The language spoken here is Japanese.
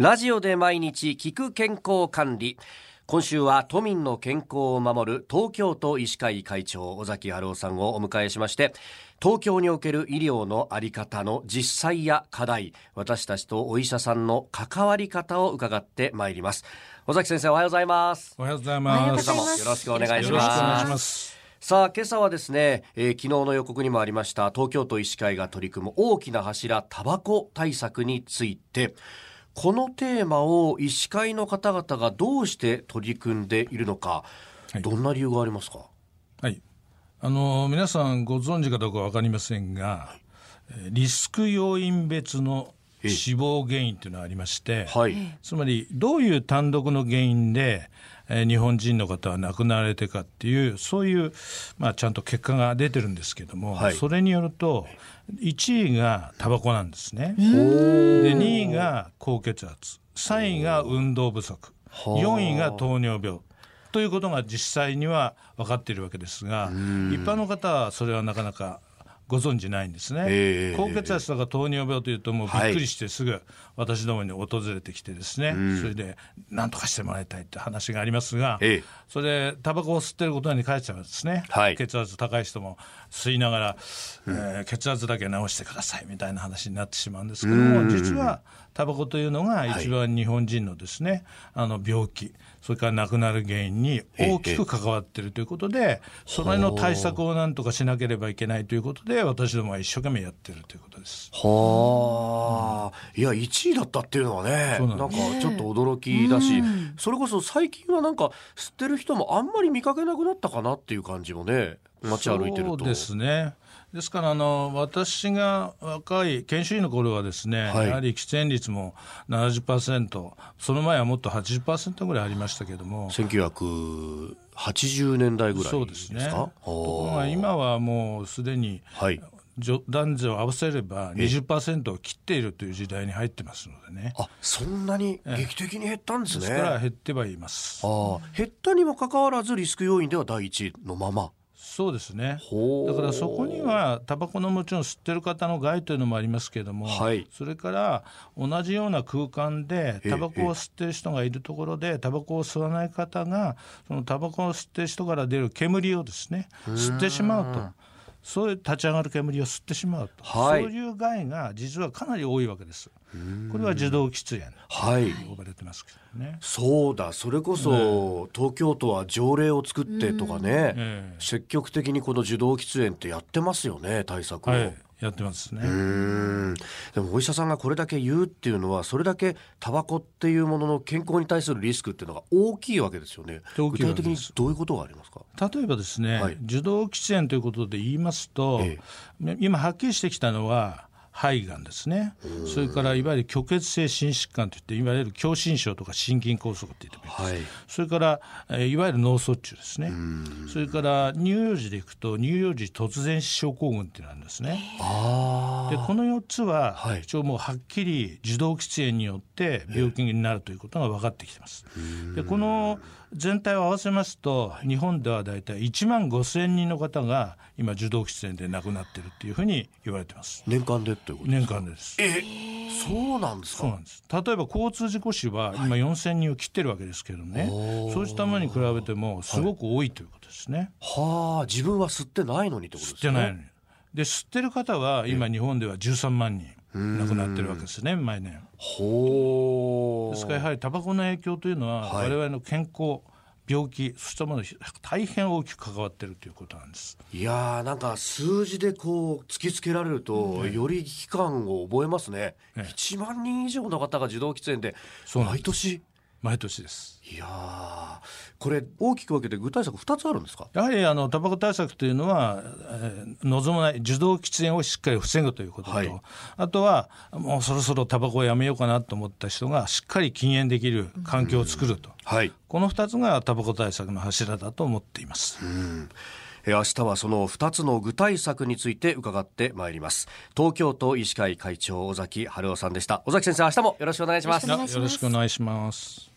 ラジオで毎日聞く健康管理。今週は都民の健康を守る東京都医師会会長尾崎春夫さんをお迎えしまして東京における医療のあり方の実際や課題私たちとお医者さんの関わり方を伺ってまいります。尾崎先生おはようございます。おはようございます。今朝もよろしくお願いしよろしくお願いします。さあ今朝はですね、えー昨日の予告にもありました東京都医師会が取り組む大きな柱タバコ対策についてこのテーマを医師会の方々がどうして取り組んでいるのか、はい。どんな理由がありますか？はい。あの皆さんご存知かどうかわかりませんが、えーリスク要因別の死亡原因というのがありまして、はい、つまりどういう単独の原因で、えー日本人の方は亡くなられてかっていうそういう、まあ、ちゃんと結果が出てるんですけども、はい。それによると1位がタバコなんですね。で2位が高血圧。3位が運動不足。4位が糖尿病。ということが実際には分かっているわけですが一般の方はそれはなかなかご存知ないんですね、ええ高血圧とか糖尿病というともうびっくりしてすぐ私どもに訪れてきてですね、それで何とかしてもらいたいって話がありますが、ええ。それタバコを吸ってることに関してはですね、はい。血圧高い人も吸いながら、えー血圧だけ直してくださいみたいな話になってしまうんですけども、実はタバコというのが一番日本人のですね、あの病気それから亡くなる原因に大きく関わっているということで、それの対策をなんとかしなければいけないということで私どもは一生懸命やってるということです。はあ、いや1位だったっていうのはねそうなんんです。ちょっと驚きだし、それこそ最近はなんか吸ってる人もあんまり見かけなくなったかなっていう感じもね街歩いてると。そうですね。ですからあの私が若い研修医の頃はですね、はい。やはり喫煙率も70%その前はもっと80%ぐらいありましたけども1980年代ぐらいそうでですすねかところが今はもうすでにはい女男女を合わせれば20%を切っているという時代に入ってますのでねあそんなに劇的に減ったんですね。ですから減ってはいます。ああ減ったにもかかわらずリスク要因では第一位のまま。そうですね。だからそこにはタバコのもちろん吸ってる方の害というのもありますけれども、はい。それから同じような空間でええタバコを吸ってる人がいるところでタバコを吸わない方がそのタバコを吸ってる人から出る煙をですね吸ってしまうと。そういう立ち上がる煙を吸ってしまうと、はい。そういう害が実はかなり多いわけです。これは受動喫煙。はい。と呼ばれてますけどね。そうだ。それこそ、東京都は条例を作ってとかね、ええ。積極的にこの受動喫煙ってやってますよね対策を。はい、やってますね。でもお医者さんがこれだけ言うっていうのはそれだけタバコっていうものの健康に対するリスクっていうのが大きいわけですよね。大具体的にどういうことがありますか？例えばですね、はい。受動喫煙ということで言いますと、え。今はっきりしてきたのは肺がんですね。それからいわゆる虚血性心疾患といっていわゆる狭心症とか心筋梗塞って言ってもいいです、はい。それから、えーいわゆる脳卒中ですね。それから乳幼児でいくと乳幼児突然死症候群っていうのがあるんですね。あでこの4つは、はい。一応もうはっきり受動喫煙によって病気になるということが分かってきてます。でこの全体を合わせますと日本ではだいたい1万5千人の方が今受動喫煙で亡くなってるっていうふうに言われてます。年間でということ年間です。えそうなんですか？そうなんです例えば交通事故死は今4000人を切ってるわけですけどね、そうしたものに比べてもすごく多いということですね。はあ自分は吸ってないのにってことですね吸ってないのに。で吸ってる方は今日本では13万人亡くなってるわけですね毎年。ほうですからやはりタバコの影響というのははい。我々の健康、病気そうしたものに大変大きく関わっているということなんです。いやーなんか数字でこう突きつけられると、より危機感を覚えますね、ええ。1万人以上の方が受動喫煙でそうなんで毎年毎年です。いやーこれ大きく分けて具体策2つあるんですか？やはりあのタバコ対策というのは、えー望まない受動喫煙をしっかり防ぐということと、はい。あとはもうそろそろタバコをやめようかなと思った人がしっかり禁煙できる環境を作ると、はい。この2つがタバコ対策の柱だと思っています。えー明日はその2つの具体策について伺ってまいります。東京都医師会会長尾崎春夫さんでした。尾崎先生明日もよろしくお願いします。よろしくお願いします。